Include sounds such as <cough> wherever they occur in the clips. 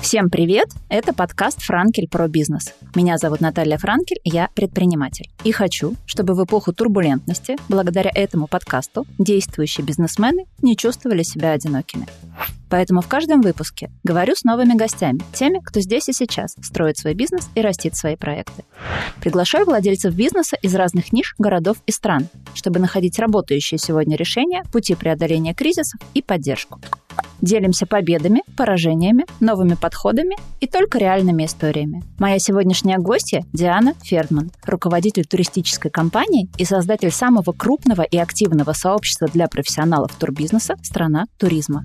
Всем привет! Это подкаст «Франкель про бизнес». Меня зовут Наталья Франкель, я предприниматель. И хочу, чтобы в эпоху турбулентности, благодаря этому подкасту, действующие бизнесмены не чувствовали себя одинокими. Поэтому в каждом выпуске говорю с новыми гостями, теми, кто здесь и сейчас строит свой бизнес и растит свои проекты. Приглашаю владельцев бизнеса из разных ниш, городов и стран, чтобы находить работающие сегодня решения, пути преодоления кризисов и поддержку. Делимся победами, поражениями, новыми подходами и только реальными историями. Моя сегодняшняя гостья – Диана Фердман, руководитель туристической компании и создатель самого крупного и активного сообщества для профессионалов турбизнеса «Страна туризма».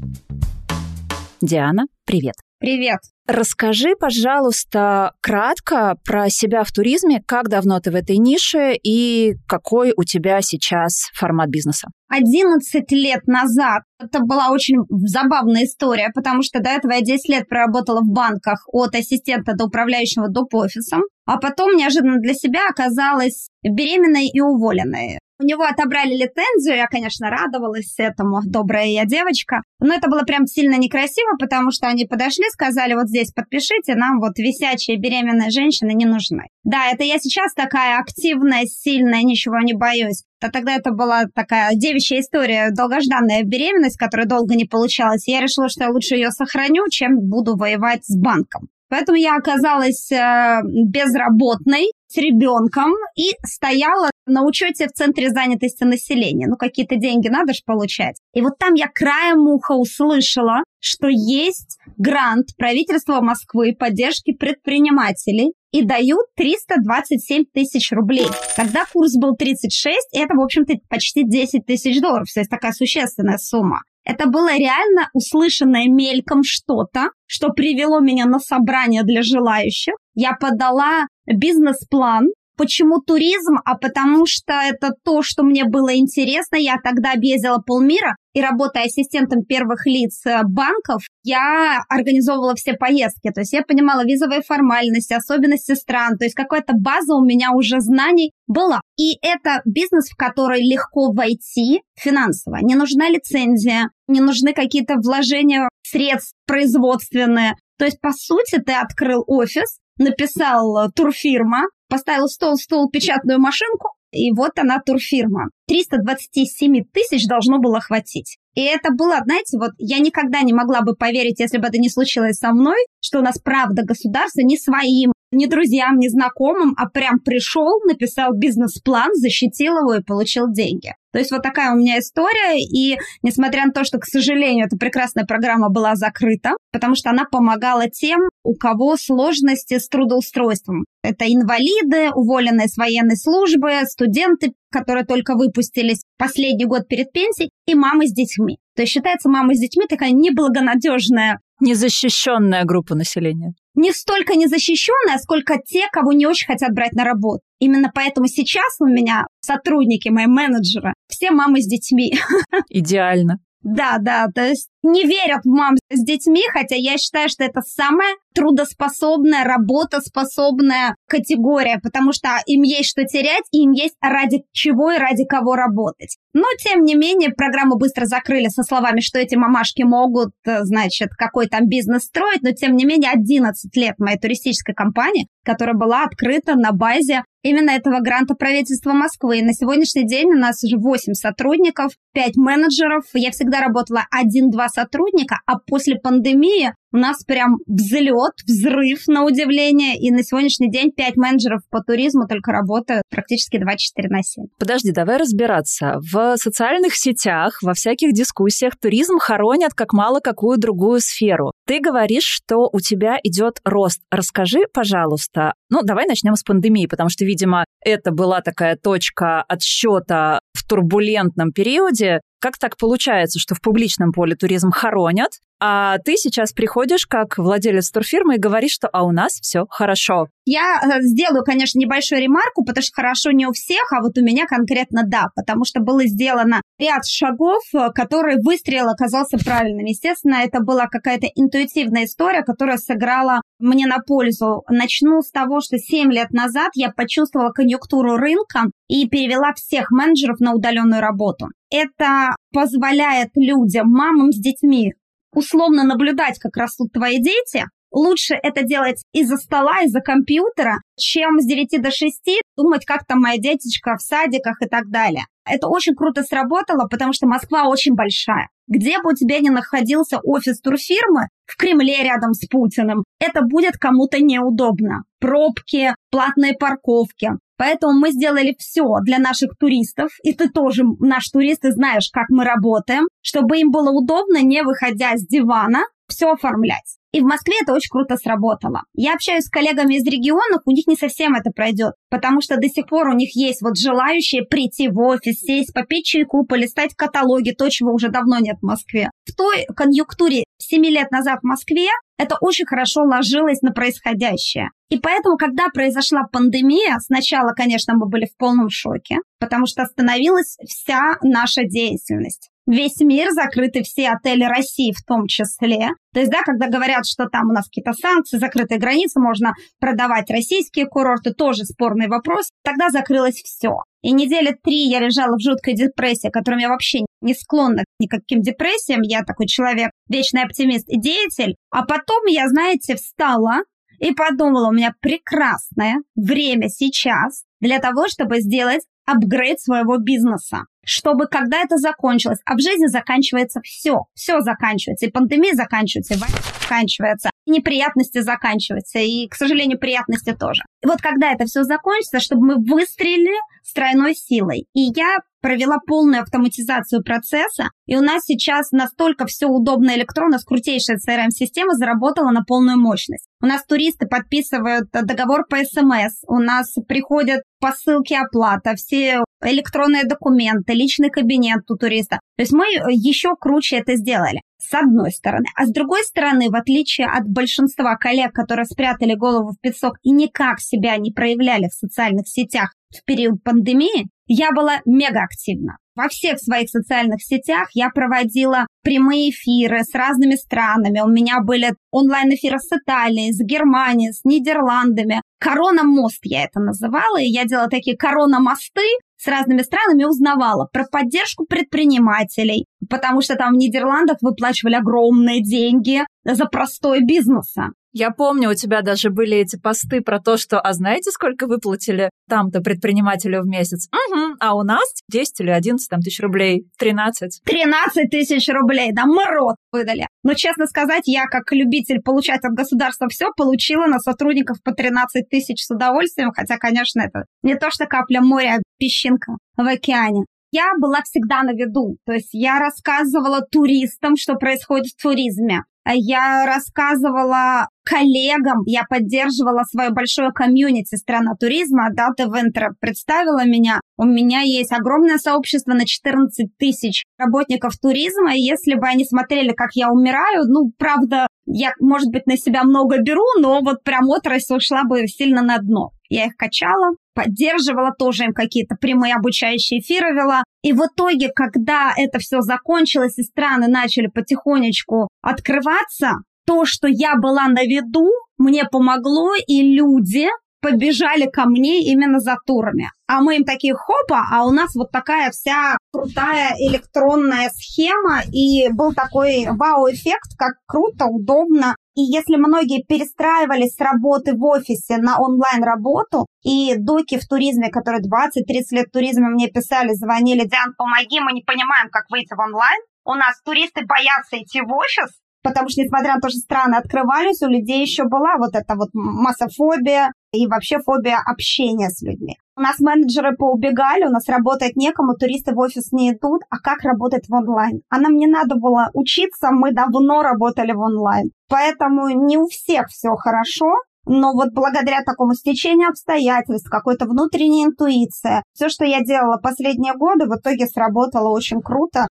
Диана, привет. Привет. Расскажи, пожалуйста, кратко про себя в туризме, как давно ты в этой нише и какой у тебя сейчас формат бизнеса. 11 лет назад это была очень забавная история, потому что до этого я 10 лет проработала в банках от ассистента до управляющего доп. офисом, а потом неожиданно для себя оказалась беременной и уволенной. У него отобрали лицензию, я, конечно, радовалась этому, добрая я девочка. Но это было прям сильно некрасиво, потому что они подошли, сказали, вот здесь подпишите, нам вот висячие беременные женщины не нужны. Да, это я сейчас такая активная, сильная, ничего не боюсь. А тогда это была такая девичья история, долгожданная беременность, которая долго не получалась. Я решила, что я лучше ее сохраню, чем буду воевать с банком. Поэтому я оказалась э, безработной с ребенком и стояла на учете в Центре занятости населения. Ну, какие-то деньги надо же получать. И вот там я краем уха услышала, что есть грант правительства Москвы поддержки предпринимателей и дают 327 тысяч рублей. Тогда курс был 36, и это, в общем-то, почти 10 тысяч долларов. То есть такая существенная сумма. Это было реально услышанное мельком что-то, что привело меня на собрание для желающих. Я подала бизнес-план, Почему туризм? А потому что это то, что мне было интересно. Я тогда объездила полмира, и работая ассистентом первых лиц э, банков, я организовывала все поездки. То есть я понимала визовые формальности, особенности стран. То есть какая-то база у меня уже знаний была. И это бизнес, в который легко войти финансово. Не нужна лицензия, не нужны какие-то вложения средств производственные. То есть, по сути, ты открыл офис, написал турфирма, поставил стол, стол, печатную машинку, и вот она турфирма. 327 тысяч должно было хватить. И это было, знаете, вот я никогда не могла бы поверить, если бы это не случилось со мной, что у нас правда государство не своим, не друзьям, не знакомым, а прям пришел, написал бизнес-план, защитил его и получил деньги. То есть вот такая у меня история, и несмотря на то, что, к сожалению, эта прекрасная программа была закрыта, потому что она помогала тем, у кого сложности с трудоустройством. Это инвалиды, уволенные с военной службы, студенты, которые только выпустились последний год перед пенсией, и мамы с детьми. То есть считается мама с детьми такая неблагонадежная Незащищенная группа населения. Не столько незащищенная, сколько те, кого не очень хотят брать на работу. Именно поэтому сейчас у меня сотрудники, мои менеджеры, все мамы с детьми. <laughs> Идеально. Да, да, то есть не верят в мам с детьми, хотя я считаю, что это самая трудоспособная, работоспособная категория, потому что им есть что терять, и им есть ради чего и ради кого работать. Но, тем не менее, программу быстро закрыли со словами, что эти мамашки могут, э, значит, какой там бизнес строить, но, тем не менее, 11 лет моей туристической компании, которая была открыта на базе именно этого гранта правительства Москвы. И на сегодняшний день у нас уже 8 сотрудников, 5 менеджеров. Я всегда работала 1-2 сотрудника, а после пандемии у нас прям взлет, взрыв на удивление, и на сегодняшний день 5 менеджеров по туризму только работают практически 24 на 7. Подожди, давай разбираться. В социальных сетях, во всяких дискуссиях туризм хоронят как мало какую другую сферу. Ты говоришь, что у тебя идет рост. Расскажи, пожалуйста, ну, давай начнем с пандемии, потому что, видимо, это была такая точка отсчета в турбулентном периоде, как так получается, что в публичном поле туризм хоронят, а ты сейчас приходишь как владелец турфирмы и говоришь, что а у нас все хорошо. Я э, сделаю, конечно, небольшую ремарку, потому что хорошо не у всех, а вот у меня конкретно да, потому что было сделано ряд шагов, э, который выстрел оказался правильным. Естественно, это была какая-то интуитивная история, которая сыграла мне на пользу. Начну с того, что 7 лет назад я почувствовала конъюнктуру рынка и перевела всех менеджеров на удаленную работу. Это позволяет людям, мамам с детьми, условно наблюдать, как растут твои дети, лучше это делать из-за стола, из-за компьютера, чем с 9 до 6 думать, как там моя деточка в садиках и так далее. Это очень круто сработало, потому что Москва очень большая. Где бы у тебя ни находился офис турфирмы, в Кремле рядом с Путиным, это будет кому-то неудобно. Пробки, платные парковки. Поэтому мы сделали все для наших туристов, и ты тоже наш турист, и знаешь, как мы работаем, чтобы им было удобно, не выходя с дивана, все оформлять. И в Москве это очень круто сработало. Я общаюсь с коллегами из регионов, у них не совсем это пройдет, потому что до сих пор у них есть вот желающие прийти в офис, сесть, попить чайку, полистать каталоги, то, чего уже давно нет в Москве. В той конъюнктуре 7 лет назад в Москве это очень хорошо ложилось на происходящее. И поэтому, когда произошла пандемия, сначала, конечно, мы были в полном шоке, потому что остановилась вся наша деятельность весь мир, закрыты все отели России в том числе. То есть, да, когда говорят, что там у нас какие-то санкции, закрытые границы, можно продавать российские курорты, тоже спорный вопрос. Тогда закрылось все. И недели три я лежала в жуткой депрессии, которым я вообще не склонна к никаким депрессиям. Я такой человек, вечный оптимист и деятель. А потом я, знаете, встала и подумала, у меня прекрасное время сейчас для того, чтобы сделать апгрейд своего бизнеса чтобы когда это закончилось, а в жизни заканчивается все, все заканчивается, и пандемия заканчивается, и война заканчивается, и неприятности заканчиваются, и, к сожалению, приятности тоже. И вот когда это все закончится, чтобы мы выстрелили с тройной силой. И я провела полную автоматизацию процесса, и у нас сейчас настолько все удобно электронно, с крутейшая CRM-система заработала на полную мощность. У нас туристы подписывают договор по СМС, у нас приходят посылки оплата, все электронные документы, личный кабинет у туриста. То есть мы еще круче это сделали, с одной стороны. А с другой стороны, в отличие от большинства коллег, которые спрятали голову в песок и никак себя не проявляли в социальных сетях в период пандемии, я была мега активна. Во всех своих социальных сетях я проводила прямые эфиры с разными странами. У меня были онлайн-эфиры с Италией, с Германией, с Нидерландами. Корона-мост я это называла, и я делала такие корона-мосты с разными странами, узнавала про поддержку предпринимателей, потому что там в Нидерландах выплачивали огромные деньги за простой бизнеса. Я помню, у тебя даже были эти посты про то, что, а знаете, сколько выплатили там-то предпринимателю в месяц? Угу, а у нас 10 или 11 там, тысяч рублей, 13. 13 тысяч рублей, да, мы рот выдали. Но, честно сказать, я как любитель получать от государства все, получила на сотрудников по 13 тысяч с удовольствием, хотя, конечно, это не то, что капля моря, а песчинка в океане я была всегда на виду. То есть я рассказывала туристам, что происходит в туризме. Я рассказывала коллегам, я поддерживала свое большое комьюнити «Страна туризма». Дата Вентера представила меня. У меня есть огромное сообщество на 14 тысяч работников туризма. И если бы они смотрели, как я умираю, ну, правда, я, может быть, на себя много беру, но вот прям отрасль ушла бы сильно на дно. Я их качала, поддерживала, тоже им какие-то прямые обучающие эфиры вела. И в итоге, когда это все закончилось и страны начали потихонечку открываться, то, что я была на виду, мне помогло, и люди побежали ко мне именно за турами. А мы им такие, хопа, а у нас вот такая вся крутая электронная схема, и был такой вау-эффект, как круто, удобно. И если многие перестраивались с работы в офисе на онлайн-работу, и доки в туризме, которые 20-30 лет в туризме мне писали, звонили, Диан, помоги, мы не понимаем, как выйти в онлайн, у нас туристы боятся идти в офис, потому что, несмотря на то, что страны открывались, у людей еще была вот эта вот массофобия и вообще фобия общения с людьми. У нас менеджеры поубегали, у нас работать некому, туристы в офис не идут, а как работать в онлайн? А нам не надо было учиться, мы давно работали в онлайн. Поэтому не у всех все хорошо, но вот благодаря такому стечению обстоятельств, какой-то внутренней интуиции, все, что я делала последние годы, в итоге сработало очень круто.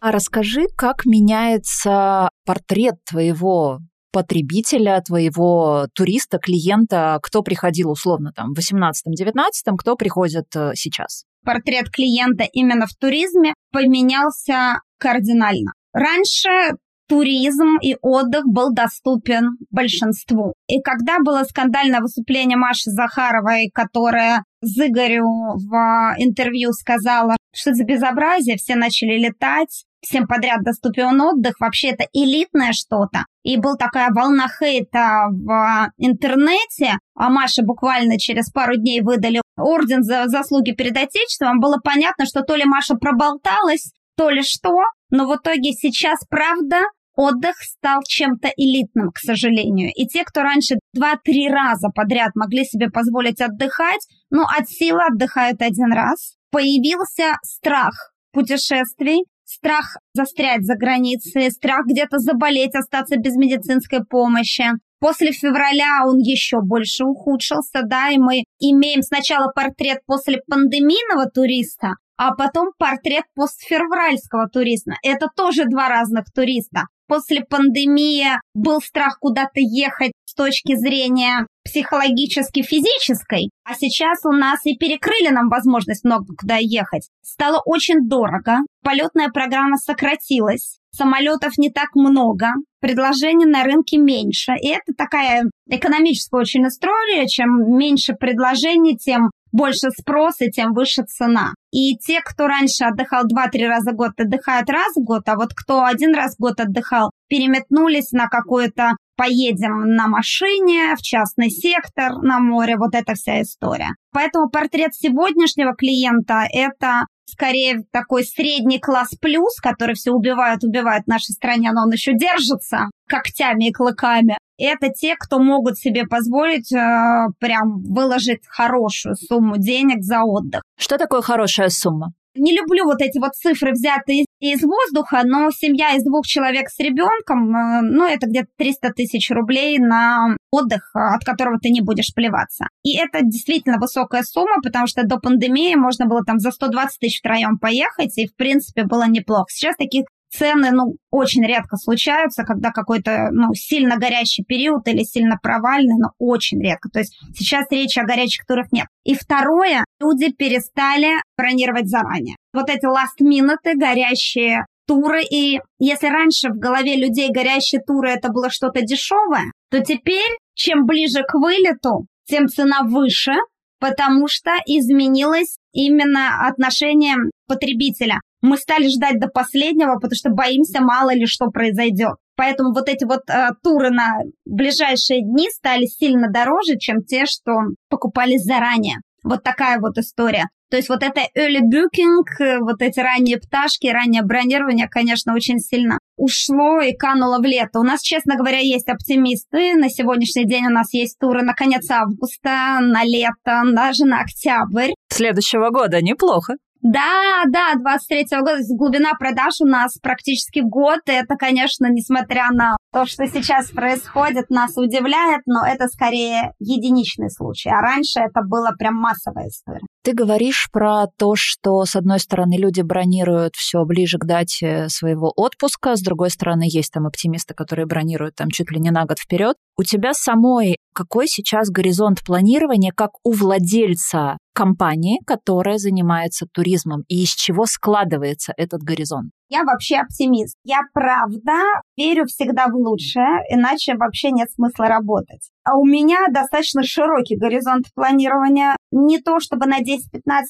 А расскажи, как меняется портрет твоего потребителя, твоего туриста, клиента, кто приходил условно там в 18-19, кто приходит э, сейчас? Портрет клиента именно в туризме поменялся кардинально. Раньше туризм и отдых был доступен большинству. И когда было скандальное выступление Маши Захаровой, которая Зыгорю в интервью сказала, что за безобразие, все начали летать, всем подряд доступен отдых, вообще это элитное что-то. И была такая волна хейта в интернете, а Маша буквально через пару дней выдали орден за заслуги перед Отечеством. Было понятно, что то ли Маша проболталась, то ли что, но в итоге сейчас, правда, отдых стал чем-то элитным, к сожалению. И те, кто раньше 2-3 раза подряд могли себе позволить отдыхать, ну, от силы отдыхают один раз. Появился страх путешествий, страх застрять за границей, страх где-то заболеть, остаться без медицинской помощи. После февраля он еще больше ухудшился, да, и мы имеем сначала портрет после пандемийного туриста, а потом портрет постфевральского туриста. Это тоже два разных туриста. После пандемии был страх куда-то ехать с точки зрения психологически физической, а сейчас у нас и перекрыли нам возможность много куда ехать. Стало очень дорого, полетная программа сократилась, самолетов не так много, предложений на рынке меньше. И это такая экономическая очень история. Чем меньше предложений, тем больше спроса, тем выше цена. И те, кто раньше отдыхал 2-3 раза в год, отдыхают раз в год, а вот кто один раз в год отдыхал, переметнулись на какое-то поедем на машине в частный сектор на море, вот эта вся история. Поэтому портрет сегодняшнего клиента – это скорее такой средний класс плюс, который все убивают, убивают в нашей стране, но он еще держится когтями и клыками. Это те, кто могут себе позволить э, прям выложить хорошую сумму денег за отдых. Что такое хорошая сумма? Не люблю вот эти вот цифры, взятые из воздуха, но семья из двух человек с ребенком, э, ну, это где-то 300 тысяч рублей на отдых, от которого ты не будешь плеваться. И это действительно высокая сумма, потому что до пандемии можно было там за 120 тысяч втроем поехать, и, в принципе, было неплохо. Сейчас таких цены, ну, очень редко случаются, когда какой-то, ну, сильно горящий период или сильно провальный, но очень редко. То есть сейчас речи о горячих турах нет. И второе, люди перестали бронировать заранее. Вот эти last-минуты, горящие туры. И если раньше в голове людей горящие туры это было что-то дешевое, то теперь, чем ближе к вылету, тем цена выше, потому что изменилось именно отношение потребителя мы стали ждать до последнего, потому что боимся, мало ли что произойдет. Поэтому вот эти вот э, туры на ближайшие дни стали сильно дороже, чем те, что покупались заранее. Вот такая вот история. То есть вот это early booking, э, вот эти ранние пташки, раннее бронирование, конечно, очень сильно ушло и кануло в лето. У нас, честно говоря, есть оптимисты. На сегодняшний день у нас есть туры на конец августа, на лето, даже на октябрь. Следующего года неплохо. Да, да, 23 года. Глубина продаж у нас практически год. И это, конечно, несмотря на то, что сейчас происходит, нас удивляет, но это скорее единичный случай. А раньше это было прям массовая история. Ты говоришь про то, что, с одной стороны, люди бронируют все ближе к дате своего отпуска, с другой стороны, есть там оптимисты, которые бронируют там чуть ли не на год вперед. У тебя самой какой сейчас горизонт планирования, как у владельца компании, которая занимается туризмом, и из чего складывается этот горизонт? Я вообще оптимист. Я правда верю всегда в лучшее, иначе вообще нет смысла работать. А у меня достаточно широкий горизонт планирования. Не то чтобы на 10-15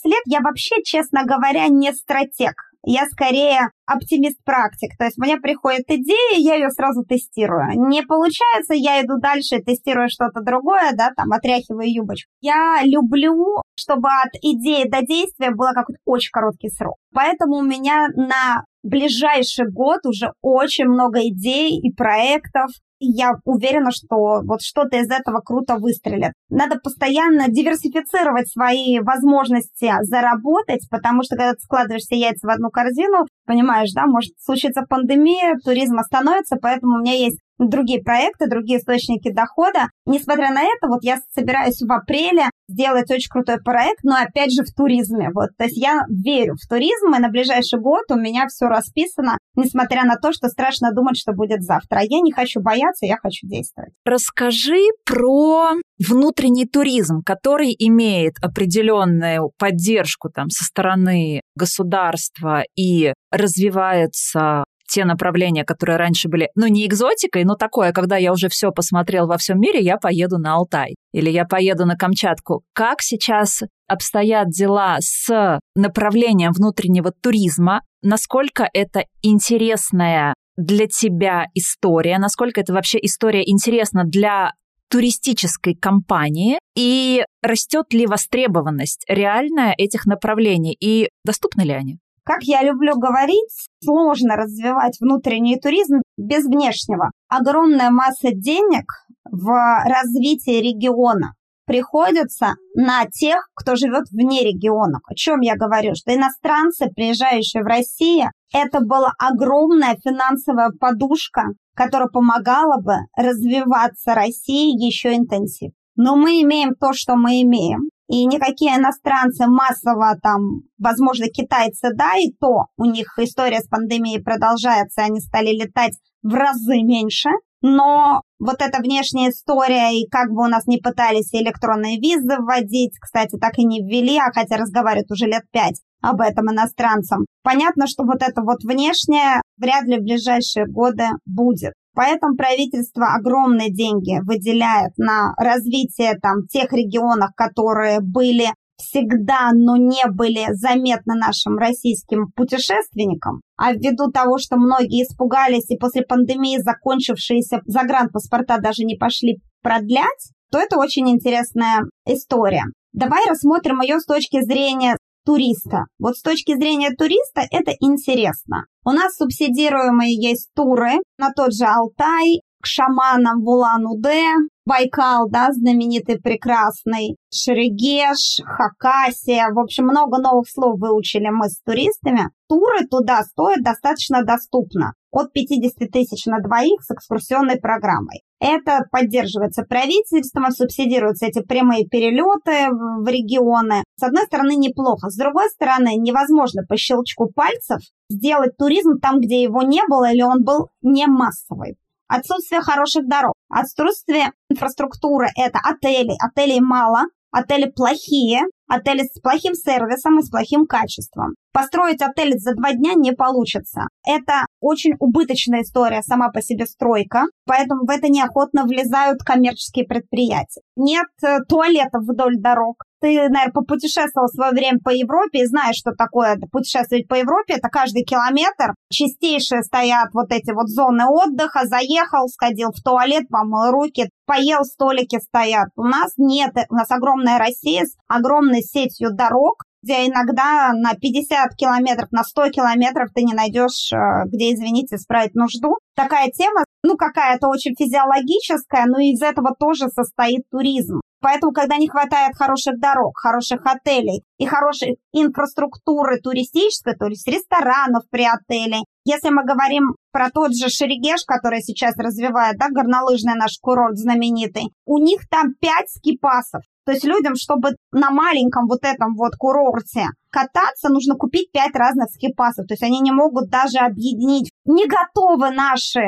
лет, я вообще, честно говоря, не стратег я скорее оптимист-практик. То есть мне приходит идея, я ее сразу тестирую. Не получается, я иду дальше, тестирую что-то другое, да, там, отряхиваю юбочку. Я люблю, чтобы от идеи до действия было какой-то очень короткий срок. Поэтому у меня на ближайший год уже очень много идей и проектов, я уверена, что вот что-то из этого круто выстрелит. Надо постоянно диверсифицировать свои возможности заработать, потому что когда ты складываешь все яйца в одну корзину, понимаешь, да, может случиться пандемия, туризм остановится, поэтому у меня есть другие проекты, другие источники дохода. Несмотря на это, вот я собираюсь в апреле сделать очень крутой проект, но опять же в туризме. Вот, то есть я верю в туризм, и на ближайший год у меня все расписано, несмотря на то, что страшно думать, что будет завтра. А я не хочу бояться, я хочу действовать. Расскажи про внутренний туризм, который имеет определенную поддержку там со стороны государства и развивается те направления, которые раньше были, ну, не экзотикой, но такое, когда я уже все посмотрел во всем мире, я поеду на Алтай или я поеду на Камчатку. Как сейчас обстоят дела с направлением внутреннего туризма? Насколько это интересная для тебя история? Насколько это вообще история интересна для туристической компании и растет ли востребованность реальная этих направлений и доступны ли они? Как я люблю говорить, сложно развивать внутренний туризм без внешнего. Огромная масса денег в развитии региона приходится на тех, кто живет вне регионов. О чем я говорю? Что иностранцы, приезжающие в Россию, это была огромная финансовая подушка, которая помогала бы развиваться России еще интенсивнее. Но мы имеем то, что мы имеем. И никакие иностранцы массово там, возможно, китайцы, да, и то у них история с пандемией продолжается, они стали летать в разы меньше. Но вот эта внешняя история, и как бы у нас не пытались электронные визы вводить, кстати, так и не ввели, а хотя разговаривают уже лет пять об этом иностранцам. Понятно, что вот это вот внешнее вряд ли в ближайшие годы будет. Поэтому правительство огромные деньги выделяет на развитие там тех регионов, которые были всегда, но не были заметны нашим российским путешественникам. А ввиду того, что многие испугались и после пандемии закончившиеся загранпаспорта даже не пошли продлять, то это очень интересная история. Давай рассмотрим ее с точки зрения туриста. Вот с точки зрения туриста это интересно. У нас субсидируемые есть туры на тот же Алтай, к шаманам в Улан-Удэ, Байкал, да, знаменитый, прекрасный, Шерегеш, Хакасия, в общем, много новых слов выучили мы с туристами. Туры туда стоят достаточно доступно, от 50 тысяч на двоих с экскурсионной программой. Это поддерживается правительством, субсидируются эти прямые перелеты в регионы. С одной стороны, неплохо. С другой стороны, невозможно по щелчку пальцев сделать туризм там, где его не было или он был не массовый отсутствие хороших дорог, отсутствие инфраструктуры, это отели, отелей мало, отели плохие, отели с плохим сервисом и с плохим качеством. Построить отель за два дня не получится. Это очень убыточная история сама по себе стройка, поэтому в это неохотно влезают коммерческие предприятия. Нет э, туалетов вдоль дорог, ты, наверное, попутешествовал в свое время по Европе и знаешь, что такое путешествовать по Европе. Это каждый километр. Чистейшие стоят вот эти вот зоны отдыха. Заехал, сходил в туалет, помыл руки, поел, столики стоят. У нас нет. У нас огромная Россия с огромной сетью дорог, где иногда на 50 километров, на 100 километров ты не найдешь, э, где, извините, справить нужду. Такая тема, ну, какая-то очень физиологическая, но из этого тоже состоит туризм. Поэтому, когда не хватает хороших дорог, хороших отелей и хорошей инфраструктуры туристической, то есть ресторанов при отеле, если мы говорим про тот же Шерегеш, который сейчас развивает, да, горнолыжный наш курорт знаменитый, у них там пять скипасов. То есть людям, чтобы на маленьком вот этом вот курорте кататься, нужно купить пять разных скипасов. То есть они не могут даже объединить. Не готовы наши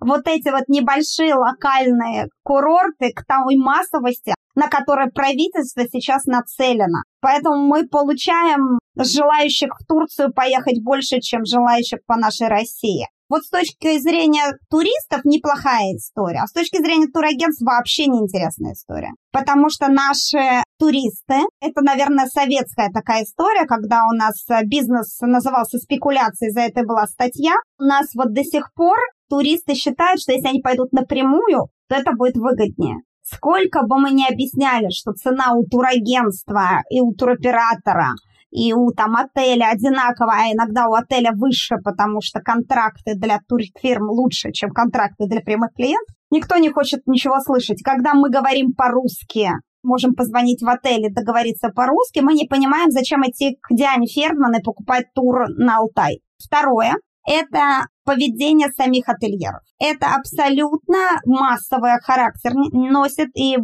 вот эти вот небольшие локальные курорты к той массовости, на которой правительство сейчас нацелено. Поэтому мы получаем желающих в Турцию поехать больше, чем желающих по нашей России. Вот с точки зрения туристов неплохая история, а с точки зрения турагентств вообще неинтересная история. Потому что наши туристы, это, наверное, советская такая история, когда у нас бизнес назывался спекуляцией, за это была статья. У нас вот до сих пор туристы считают, что если они пойдут напрямую, то это будет выгоднее. Сколько бы мы ни объясняли, что цена у турагентства и у туроператора и у там отеля одинаковая, а иногда у отеля выше, потому что контракты для турфирм лучше, чем контракты для прямых клиентов, никто не хочет ничего слышать. Когда мы говорим по-русски, можем позвонить в отель и договориться по-русски, мы не понимаем, зачем идти к Диане Фердман и покупать тур на Алтай. Второе, это поведение самих ательеров. Это абсолютно массовый характер носит, и 80%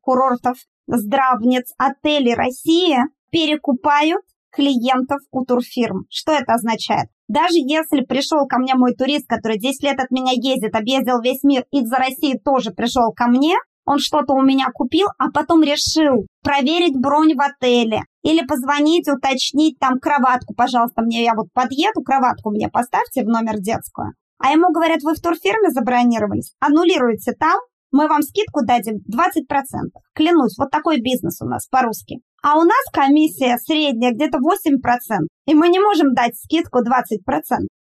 курортов, здравниц, отелей России перекупают клиентов у турфирм. Что это означает? Даже если пришел ко мне мой турист, который 10 лет от меня ездит, объездил весь мир и за Россию тоже пришел ко мне, он что-то у меня купил, а потом решил проверить бронь в отеле или позвонить, уточнить там кроватку, пожалуйста, мне я вот подъеду, кроватку мне поставьте в номер детскую. А ему говорят, вы в турфирме забронировались, аннулируйте там, мы вам скидку дадим 20%. Клянусь, вот такой бизнес у нас по-русски. А у нас комиссия средняя где-то 8%, и мы не можем дать скидку 20%.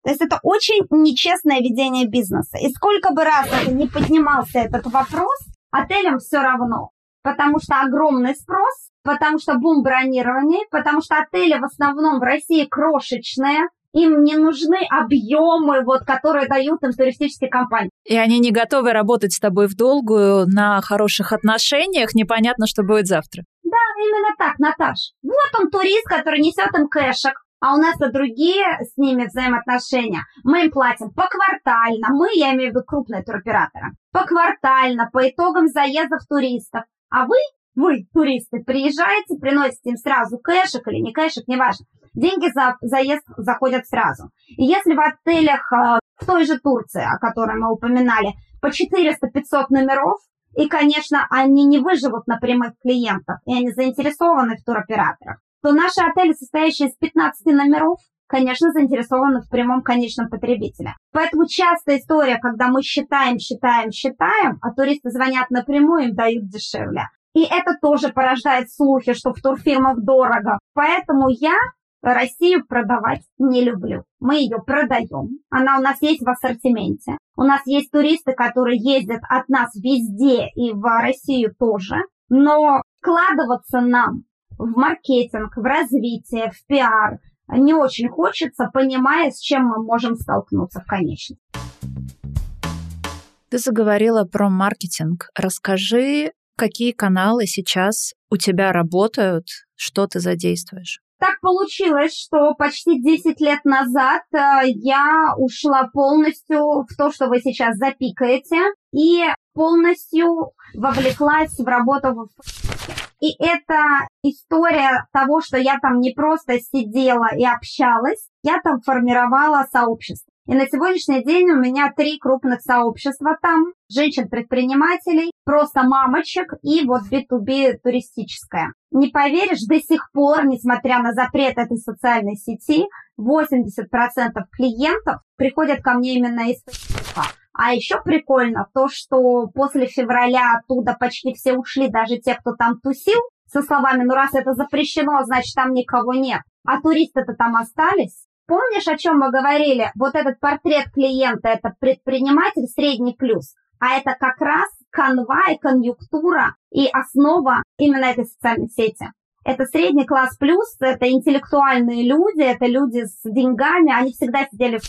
То есть это очень нечестное ведение бизнеса. И сколько бы раз это не поднимался этот вопрос, отелям все равно. Потому что огромный спрос, потому что бум бронирования, потому что отели в основном в России крошечные, им не нужны объемы, вот, которые дают им туристические компании. И они не готовы работать с тобой в долгую, на хороших отношениях, непонятно, что будет завтра. Да, именно так, Наташ. Вот он турист, который несет им кэшек, а у нас-то другие с ними взаимоотношения. Мы им платим поквартально, мы, я имею в виду крупные туроператоры, поквартально, по итогам заездов туристов. А вы, вы, туристы, приезжаете, приносите им сразу кэшек или не кэшек, неважно деньги за заезд заходят сразу. И если в отелях э, в той же Турции, о которой мы упоминали, по 400-500 номеров, и, конечно, они не выживут на прямых клиентах, и они заинтересованы в туроператорах, то наши отели, состоящие из 15 номеров, конечно, заинтересованы в прямом конечном потребителе. Поэтому частая история, когда мы считаем, считаем, считаем, а туристы звонят напрямую, им дают дешевле. И это тоже порождает слухи, что в турфирмах дорого. Поэтому я Россию продавать не люблю. Мы ее продаем. Она у нас есть в ассортименте. У нас есть туристы, которые ездят от нас везде и в Россию тоже. Но вкладываться нам в маркетинг, в развитие, в пиар не очень хочется, понимая, с чем мы можем столкнуться в конечном. Ты заговорила про маркетинг. Расскажи, какие каналы сейчас у тебя работают, что ты задействуешь? Так получилось, что почти 10 лет назад э, я ушла полностью в то, что вы сейчас запикаете, и полностью вовлеклась в работу в и это история того, что я там не просто сидела и общалась, я там формировала сообщество. И на сегодняшний день у меня три крупных сообщества там. Женщин-предпринимателей, просто мамочек и вот B2B туристическое. Не поверишь, до сих пор, несмотря на запрет этой социальной сети, 80% клиентов приходят ко мне именно из Facebook. А еще прикольно то, что после февраля оттуда почти все ушли, даже те, кто там тусил, со словами, ну раз это запрещено, значит там никого нет. А туристы-то там остались. Помнишь, о чем мы говорили? Вот этот портрет клиента – это предприниматель средний плюс. А это как раз канва и конъюнктура и основа именно этой социальной сети. Это средний класс плюс, это интеллектуальные люди, это люди с деньгами, они всегда сидели в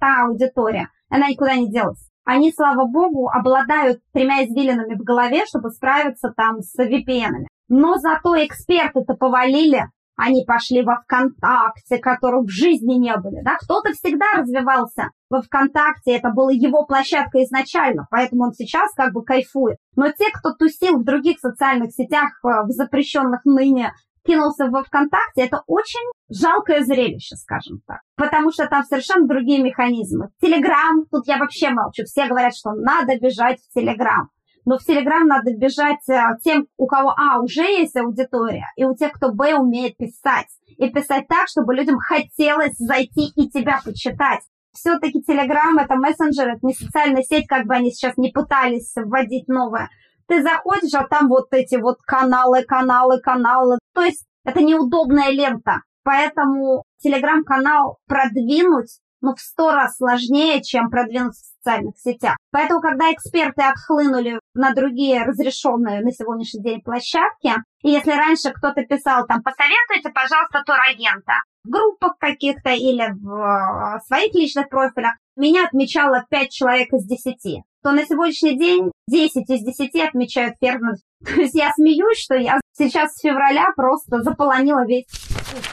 та аудитория, она никуда не делась. Они, слава богу, обладают тремя извилинами в голове, чтобы справиться там с VPN-ами. Но зато эксперты-то повалили, они пошли во ВКонтакте, которых в жизни не были. Да? Кто-то всегда развивался во ВКонтакте, это была его площадка изначально, поэтому он сейчас как бы кайфует. Но те, кто тусил в других социальных сетях, э, в запрещенных ныне, кинулся во ВКонтакте, это очень жалкое зрелище, скажем так. Потому что там совершенно другие механизмы. Телеграм, тут я вообще молчу. Все говорят, что надо бежать в Телеграм но в Телеграм надо бежать э, тем, у кого, а, уже есть аудитория, и у тех, кто, б, умеет писать. И писать так, чтобы людям хотелось зайти и тебя почитать. Все-таки Телеграм это мессенджер, это не социальная сеть, как бы они сейчас не пытались вводить новое. Ты заходишь, а там вот эти вот каналы, каналы, каналы. То есть это неудобная лента. Поэтому телеграм-канал продвинуть ну, в сто раз сложнее, чем продвинуться в социальных сетях. Поэтому, когда эксперты отхлынули на другие разрешенные на сегодняшний день площадки, и если раньше кто-то писал там, посоветуйте, пожалуйста, турагента, в группах каких-то или в э, своих личных профилях, меня отмечало 5 человек из 10 то на сегодняшний день 10 из 10 отмечают фермер. <laughs> То есть я смеюсь, что я сейчас с февраля просто заполонила весь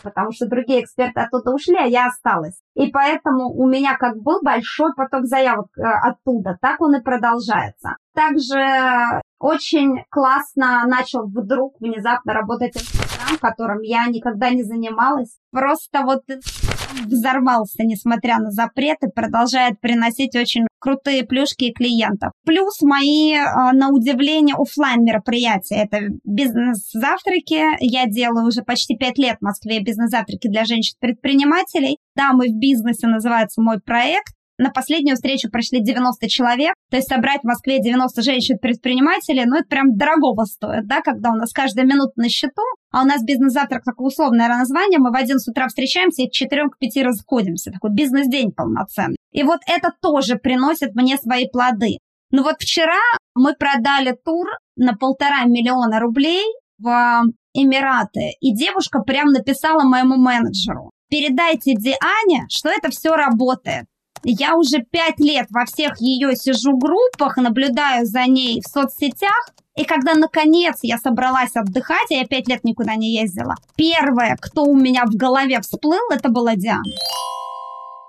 потому что другие эксперты оттуда ушли, а я осталась. И поэтому у меня как был большой поток заявок э, оттуда, так он и продолжается. Также очень классно начал вдруг внезапно работать Инстаграм, которым я никогда не занималась. Просто вот взорвался, несмотря на запреты, продолжает приносить очень крутые плюшки и клиентов. Плюс мои, а, на удивление, офлайн мероприятия. Это бизнес-завтраки. Я делаю уже почти пять лет в Москве бизнес-завтраки для женщин-предпринимателей. Да, мы в бизнесе, называется мой проект. На последнюю встречу пришли 90 человек, то есть собрать в Москве 90 женщин-предпринимателей, ну это прям дорогого стоит, да, когда у нас каждая минута на счету, а у нас бизнес-завтрак такое условное название, мы в один с утра встречаемся и к 4 к 5 расходимся, такой бизнес-день полноценный. И вот это тоже приносит мне свои плоды. Ну вот вчера мы продали тур на полтора миллиона рублей в Эмираты, и девушка прям написала моему менеджеру, передайте Диане, что это все работает. Я уже пять лет во всех ее сижу группах, наблюдаю за ней в соцсетях, и когда, наконец, я собралась отдыхать, я пять лет никуда не ездила, первое, кто у меня в голове всплыл, это была Диана.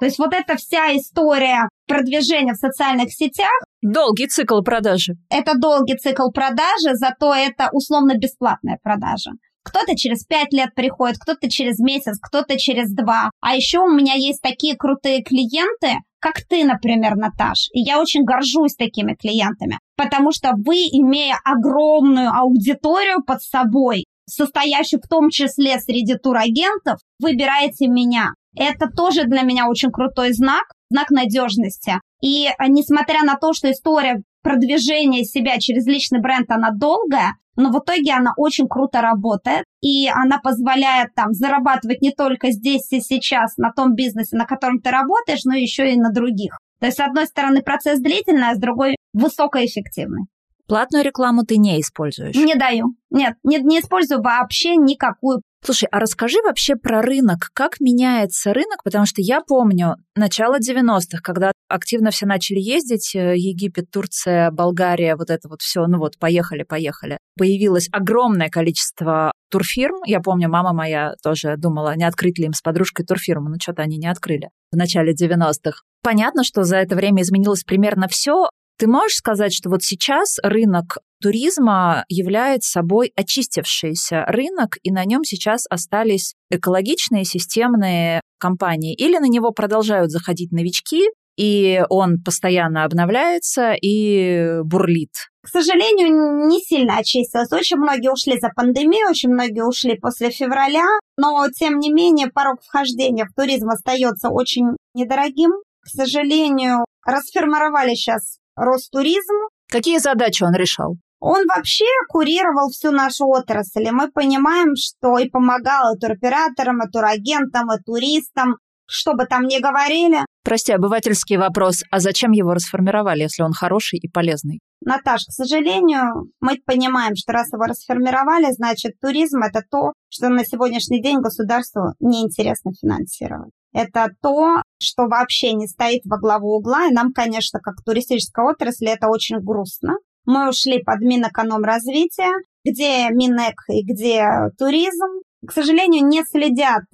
То есть вот эта вся история продвижения в социальных сетях. Долгий цикл продажи. Это долгий цикл продажи, зато это условно бесплатная продажа. Кто-то через пять лет приходит, кто-то через месяц, кто-то через два. А еще у меня есть такие крутые клиенты, как ты, например, Наташ. И я очень горжусь такими клиентами, потому что вы, имея огромную аудиторию под собой, состоящую в том числе среди турагентов, выбираете меня. Это тоже для меня очень крутой знак, знак надежности. И несмотря на то, что история продвижения себя через личный бренд, она долгая, но в итоге она очень круто работает, и она позволяет там зарабатывать не только здесь и сейчас на том бизнесе, на котором ты работаешь, но еще и на других. То есть, с одной стороны, процесс длительный, а с другой высокоэффективный. Платную рекламу ты не используешь? Не даю. Нет, не, не использую вообще никакую. Слушай, а расскажи вообще про рынок. Как меняется рынок? Потому что я помню начало 90-х, когда активно все начали ездить, э, Египет, Турция, Болгария, вот это вот все, ну вот, поехали, поехали. Появилось огромное количество турфирм. Я помню, мама моя тоже думала, не открыть ли им с подружкой турфирму, но что-то они не открыли в начале 90-х. Понятно, что за это время изменилось примерно все, ты можешь сказать, что вот сейчас рынок туризма является собой очистившийся рынок, и на нем сейчас остались экологичные системные компании, или на него продолжают заходить новички, и он постоянно обновляется и бурлит. К сожалению, не сильно очистился. Очень многие ушли за пандемию, очень многие ушли после февраля, но тем не менее порог вхождения в туризм остается очень недорогим. К сожалению, расформировали сейчас Ростуризм. Какие задачи он решал? Он вообще курировал всю нашу отрасль, и мы понимаем, что и помогал и туроператорам, и турагентам, и туристам, что бы там ни говорили. Прости, обывательский вопрос. А зачем его расформировали, если он хороший и полезный? Наташ, к сожалению, мы понимаем, что раз его расформировали, значит, туризм – это то, что на сегодняшний день государству неинтересно финансировать. Это то, что вообще не стоит во главу угла, и нам, конечно, как туристической отрасли, это очень грустно. Мы ушли под Минэкономразвития, где Минэк и где туризм. К сожалению, не следят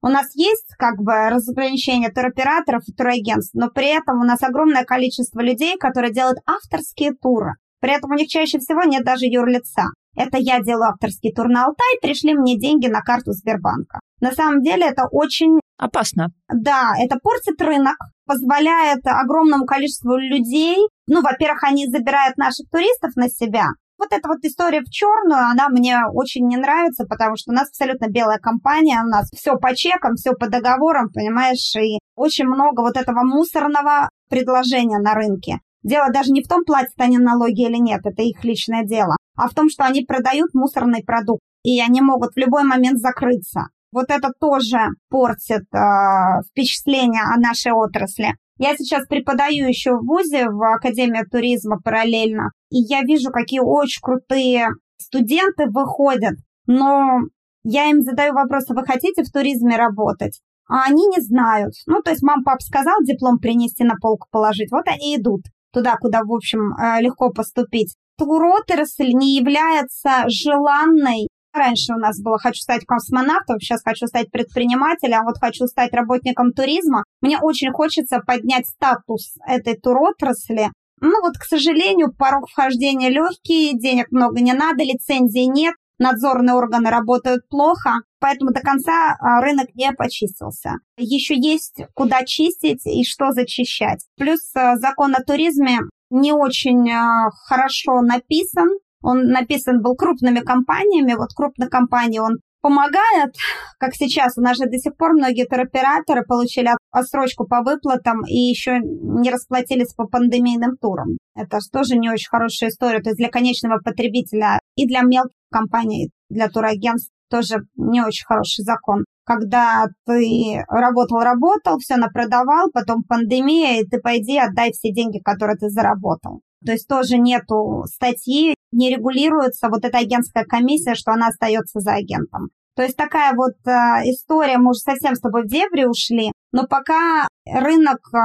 у нас есть как бы разграничение туроператоров и турагентств, но при этом у нас огромное количество людей, которые делают авторские туры. При этом у них чаще всего нет даже юрлица. Это я делаю авторский тур на Алтай, пришли мне деньги на карту Сбербанка. На самом деле это очень... Опасно. Да, это портит рынок, позволяет огромному количеству людей, ну, во-первых, они забирают наших туристов на себя, вот эта вот история в черную, она мне очень не нравится, потому что у нас абсолютно белая компания, у нас все по чекам, все по договорам, понимаешь, и очень много вот этого мусорного предложения на рынке. Дело даже не в том, платят они налоги или нет, это их личное дело, а в том, что они продают мусорный продукт, и они могут в любой момент закрыться. Вот это тоже портит э, впечатление о нашей отрасли. Я сейчас преподаю еще в ВУЗе, в Академии туризма параллельно, и я вижу, какие очень крутые студенты выходят, но я им задаю вопрос, а вы хотите в туризме работать? А они не знают. Ну, то есть мам, пап сказал диплом принести на полку положить, вот они идут туда, куда, в общем, э, легко поступить. Туротрасль не является желанной Раньше у нас было «хочу стать космонавтом», сейчас «хочу стать предпринимателем», а вот «хочу стать работником туризма». Мне очень хочется поднять статус этой туротрасли. Ну вот, к сожалению, порог вхождения легкий, денег много не надо, лицензии нет. надзорные органы работают плохо, поэтому до конца а, рынок не почистился. Еще есть куда чистить и что зачищать. Плюс а, закон о туризме не очень а, хорошо написан. Он написан был крупными компаниями. Вот крупные компании он помогает, как сейчас. У нас же до сих пор многие туроператоры получили отсрочку по выплатам и еще не расплатились по пандемийным турам. Это же тоже не очень хорошая история. То есть для конечного потребителя и для мелких компаний, для турагентств тоже не очень хороший закон. Когда ты работал-работал, все напродавал, потом пандемия, и ты пойди отдай все деньги, которые ты заработал. То есть тоже нету статьи, не регулируется вот эта агентская комиссия, что она остается за агентом. То есть такая вот э, история, мы уже совсем с тобой в дебри ушли, но пока рынок э,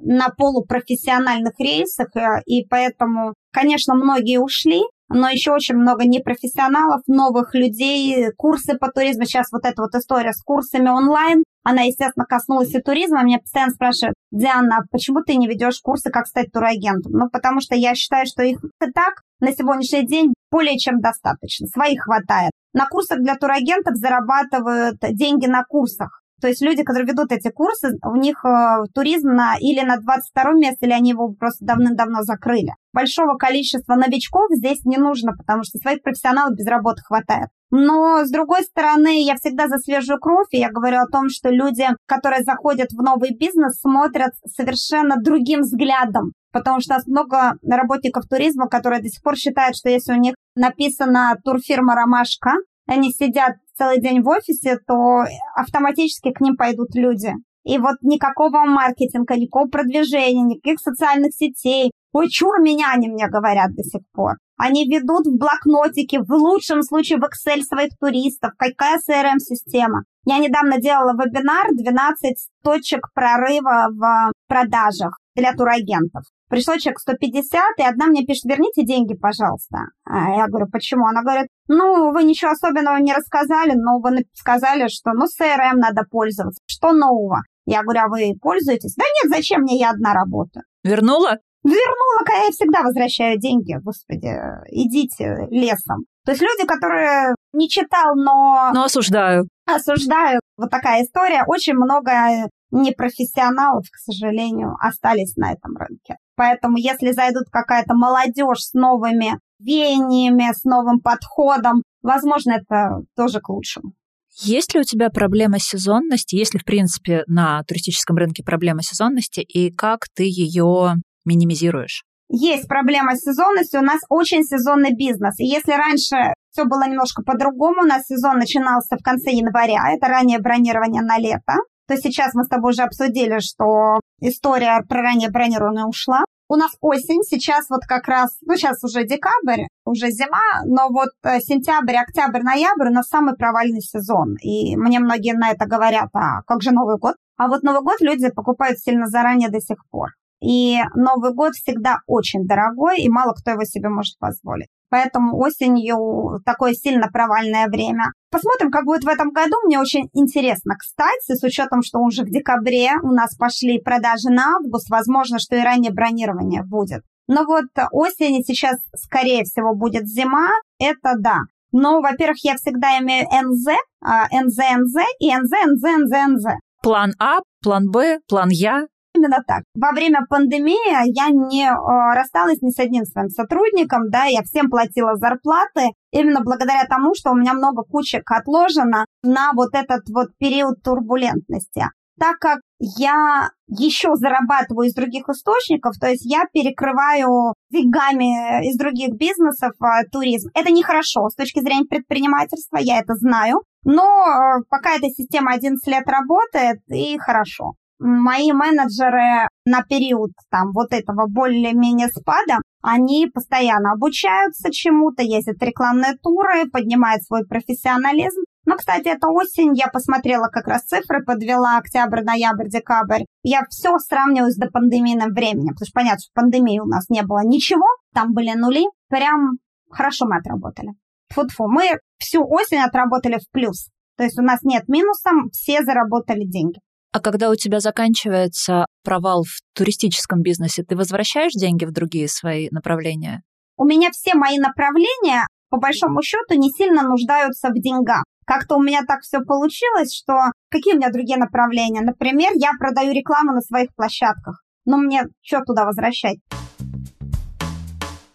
на полупрофессиональных рейсах, э, и поэтому, конечно, многие ушли, но еще очень много непрофессионалов, новых людей, курсы по туризму. Сейчас вот эта вот история с курсами онлайн, она, естественно, коснулась и туризма. Меня постоянно спрашивают, Диана, почему ты не ведешь курсы, как стать турагентом? Ну, потому что я считаю, что их и так на сегодняшний день более чем достаточно, своих хватает. На курсах для турагентов зарабатывают деньги на курсах. То есть люди, которые ведут эти курсы, у них э, туризм на, или на 22 месте, или они его просто давным-давно закрыли. Большого количества новичков здесь не нужно, потому что своих профессионалов без работы хватает. Но, с другой стороны, я всегда за свежую кровь, и я говорю о том, что люди, которые заходят в новый бизнес, смотрят совершенно другим взглядом. Потому что у нас много работников туризма, которые до сих пор считают, что если у них написана турфирма «Ромашка», они сидят целый день в офисе, то автоматически к ним пойдут люди. И вот никакого маркетинга, никакого продвижения, никаких социальных сетей. Ой, чур меня, они мне говорят до сих пор. Они ведут в блокнотике, в лучшем случае в Excel своих туристов. Какая CRM-система? Я недавно делала вебинар 12 точек прорыва в продажах для турагентов. Пришло человек 150, и одна мне пишет, верните деньги, пожалуйста. А я говорю, почему? Она говорит, ну, вы ничего особенного не рассказали, но вы сказали, что, ну, CRM надо пользоваться. Что нового? Я говорю, а вы пользуетесь? Да нет, зачем мне, я одна работаю. Вернула? Вернула, я всегда возвращаю деньги, господи, идите лесом. То есть люди, которые не читал, но... Но осуждаю. Осуждаю. Вот такая история. Очень много непрофессионалов, к сожалению, остались на этом рынке. Поэтому если зайдут какая-то молодежь с новыми веяниями, с новым подходом, возможно, это тоже к лучшему. Есть ли у тебя проблема сезонности? Есть ли, в принципе, на туристическом рынке проблема сезонности? И как ты ее минимизируешь? Есть проблема с сезонностью. У нас очень сезонный бизнес. И если раньше все было немножко по-другому, у нас сезон начинался в конце января, это раннее бронирование на лето, то сейчас мы с тобой уже обсудили, что история про раннее бронирование ушла. У нас осень, сейчас вот как раз, ну сейчас уже декабрь, уже зима, но вот э, сентябрь, октябрь, ноябрь у нас самый провальный сезон. И мне многие на это говорят, а как же Новый год? А вот Новый год люди покупают сильно заранее до сих пор. И Новый год всегда очень дорогой, и мало кто его себе может позволить. Поэтому осенью такое сильно провальное время. Посмотрим, как будет в этом году. Мне очень интересно, кстати, с учетом, что уже в декабре у нас пошли продажи на август, возможно, что и раннее бронирование будет. Но вот осень сейчас, скорее всего, будет зима, это да. Но, во-первых, я всегда имею НЗ, НЗ, НЗ и НЗ, НЗ, НЗ, НЗ. План А, план Б, план Я. Именно так. Во время пандемии я не э, рассталась ни с одним своим сотрудником, да, я всем платила зарплаты, именно благодаря тому, что у меня много кучек отложено на вот этот вот период турбулентности. Так как я еще зарабатываю из других источников, то есть я перекрываю деньгами из других бизнесов э, туризм. Это нехорошо с точки зрения предпринимательства, я это знаю, но э, пока эта система 11 лет работает, и хорошо мои менеджеры на период там вот этого более-менее спада, они постоянно обучаются чему-то, ездят рекламные туры, поднимают свой профессионализм. Но, кстати, это осень, я посмотрела как раз цифры, подвела октябрь, ноябрь, декабрь. Я все сравниваю с допандемийным временем, потому что понятно, что пандемии у нас не было ничего, там были нули. Прям хорошо мы отработали. Фу-фу, мы всю осень отработали в плюс. То есть у нас нет минуса, все заработали деньги. А когда у тебя заканчивается провал в туристическом бизнесе, ты возвращаешь деньги в другие свои направления? У меня все мои направления, по большому счету не сильно нуждаются в деньгах. Как-то у меня так все получилось, что какие у меня другие направления? Например, я продаю рекламу на своих площадках. Но мне что туда возвращать?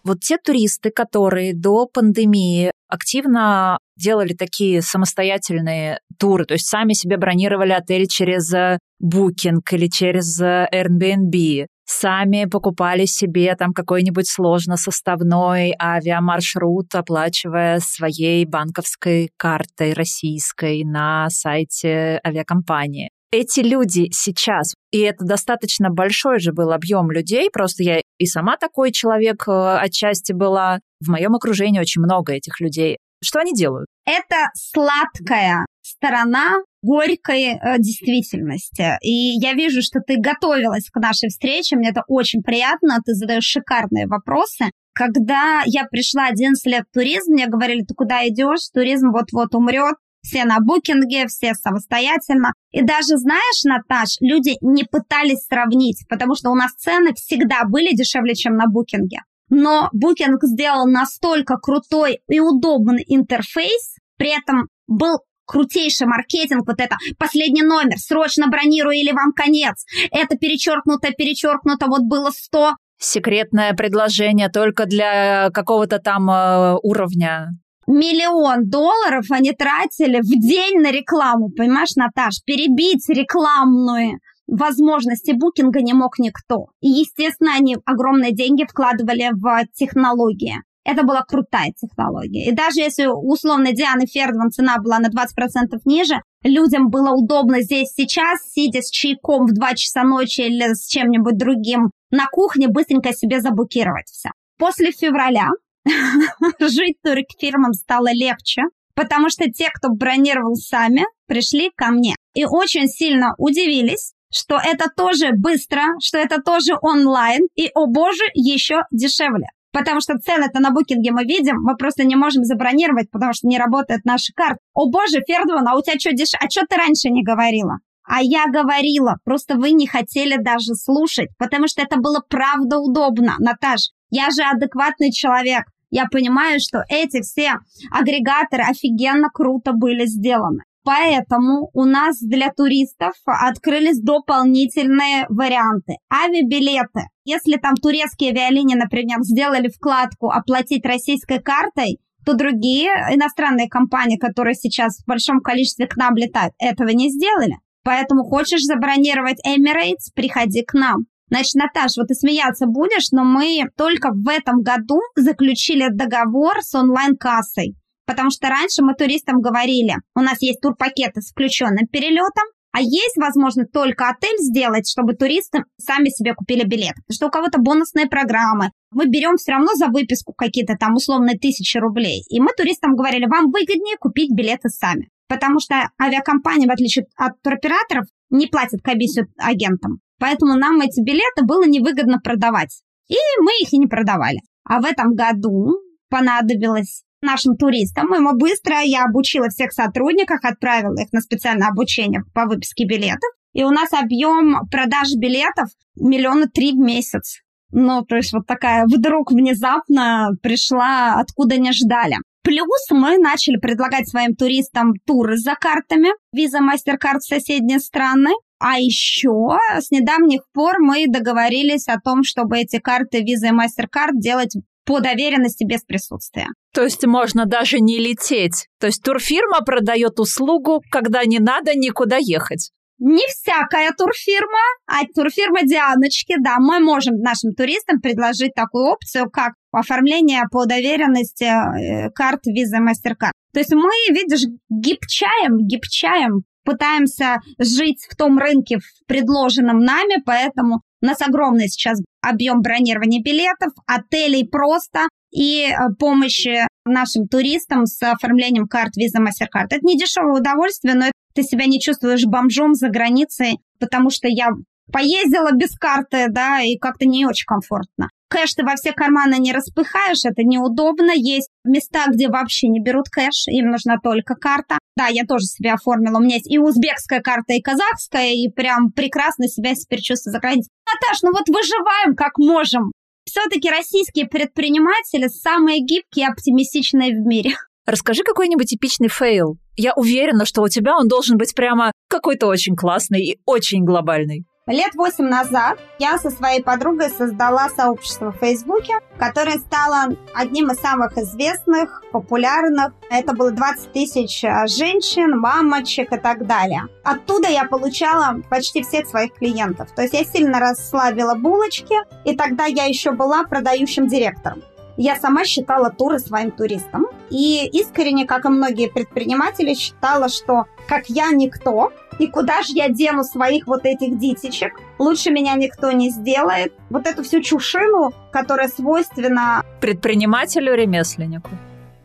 Вот те туристы, которые до пандемии активно делали такие самостоятельные туры, то есть сами себе бронировали отель через э, Booking или через э, Airbnb, сами покупали себе там какой-нибудь сложно-составной авиамаршрут, оплачивая своей банковской картой российской на сайте авиакомпании. Эти люди сейчас, и это достаточно большой же был объем людей, просто я и сама такой человек э, отчасти была, в моем окружении очень много этих людей. Что они делают? Это сладкая сторона горькой э, действительности. И я вижу, что ты готовилась к нашей встрече. Мне это очень приятно. Ты задаешь шикарные вопросы. Когда я пришла 11 лет в туризм, мне говорили, ты куда идешь? Туризм вот-вот умрет. Все на букинге, все самостоятельно. И даже, знаешь, Наташ, люди не пытались сравнить, потому что у нас цены всегда были дешевле, чем на букинге. Но Booking сделал настолько крутой и удобный интерфейс, при этом был крутейший маркетинг, вот это последний номер, срочно бронирую или вам конец. Это перечеркнуто, перечеркнуто, вот было 100. Секретное предложение только для какого-то там э, уровня. Миллион долларов они тратили в день на рекламу, понимаешь, Наташ? Перебить рекламные возможности букинга не мог никто. И, естественно, они огромные деньги вкладывали в технологии. Это была крутая технология. И даже если условно Дианы Фердман цена была на 20% ниже, людям было удобно здесь сейчас, сидя с чайком в 2 часа ночи или с чем-нибудь другим на кухне, быстренько себе заблокировать все. После февраля <laughs> жить турик-фирмам стало легче, потому что те, кто бронировал сами, пришли ко мне и очень сильно удивились, что это тоже быстро, что это тоже онлайн, и, о боже, еще дешевле. Потому что цены-то на букинге мы видим, мы просто не можем забронировать, потому что не работает наша карта. О боже, Фердван, а у тебя что дешевле? А что ты раньше не говорила? А я говорила, просто вы не хотели даже слушать, потому что это было правда удобно. Наташ, я же адекватный человек. Я понимаю, что эти все агрегаторы офигенно круто были сделаны. Поэтому у нас для туристов открылись дополнительные варианты. Авиабилеты. Если там турецкие авиалинии, например, сделали вкладку «Оплатить российской картой», то другие иностранные компании, которые сейчас в большом количестве к нам летают, этого не сделали. Поэтому хочешь забронировать Emirates, приходи к нам. Значит, Наташ, вот ты смеяться будешь, но мы только в этом году заключили договор с онлайн-кассой. Потому что раньше мы туристам говорили, у нас есть турпакеты с включенным перелетом, а есть возможно только отель сделать, чтобы туристы сами себе купили билет. Потому что у кого-то бонусные программы. Мы берем все равно за выписку какие-то там условные тысячи рублей. И мы туристам говорили, вам выгоднее купить билеты сами. Потому что авиакомпании, в отличие от туроператоров, не платят комиссию агентам. Поэтому нам эти билеты было невыгодно продавать. И мы их и не продавали. А в этом году понадобилось нашим туристам. И мы быстро, я обучила всех сотрудников, отправила их на специальное обучение по выписке билетов. И у нас объем продаж билетов миллиона три в месяц. Ну, то есть вот такая вдруг внезапно пришла, откуда не ждали. Плюс мы начали предлагать своим туристам туры за картами, виза, MasterCard в соседние страны. А еще с недавних пор мы договорились о том, чтобы эти карты виза и MasterCard делать по доверенности без присутствия. То есть можно даже не лететь. То есть турфирма продает услугу, когда не надо никуда ехать. Не всякая турфирма, а турфирма Дианочки, да, мы можем нашим туристам предложить такую опцию, как оформление по доверенности э, карт Visa MasterCard. То есть мы, видишь, гибчаем, гибчаем, пытаемся жить в том рынке, в предложенном нами, поэтому у нас огромный сейчас объем бронирования билетов, отелей просто и э, помощи нашим туристам с оформлением карт Visa MasterCard. Это не дешевое удовольствие, но ты себя не чувствуешь бомжом за границей, потому что я поездила без карты, да, и как-то не очень комфортно. Кэш ты во все карманы не распыхаешь, это неудобно. Есть места, где вообще не берут кэш, им нужна только карта. Да, я тоже себе оформила. У меня есть и узбекская карта, и казахская, и прям прекрасно себя теперь чувствую за границей. Наташ, ну вот выживаем как можем. Все-таки российские предприниматели самые гибкие и оптимистичные в мире. Расскажи какой-нибудь типичный fail. Я уверена, что у тебя он должен быть прямо какой-то очень классный и очень глобальный. Лет восемь назад я со своей подругой создала сообщество в Фейсбуке, которое стало одним из самых известных, популярных. Это было 20 тысяч а, женщин, мамочек и так далее. Оттуда я получала почти всех своих клиентов. То есть я сильно расслабила булочки, и тогда я еще была продающим директором. Я сама считала туры своим туристом. И искренне, как и многие предприниматели, считала, что как я никто, и куда же я дену своих вот этих детичек? Лучше меня никто не сделает. Вот эту всю чушину, которая свойственна... Предпринимателю-ремесленнику.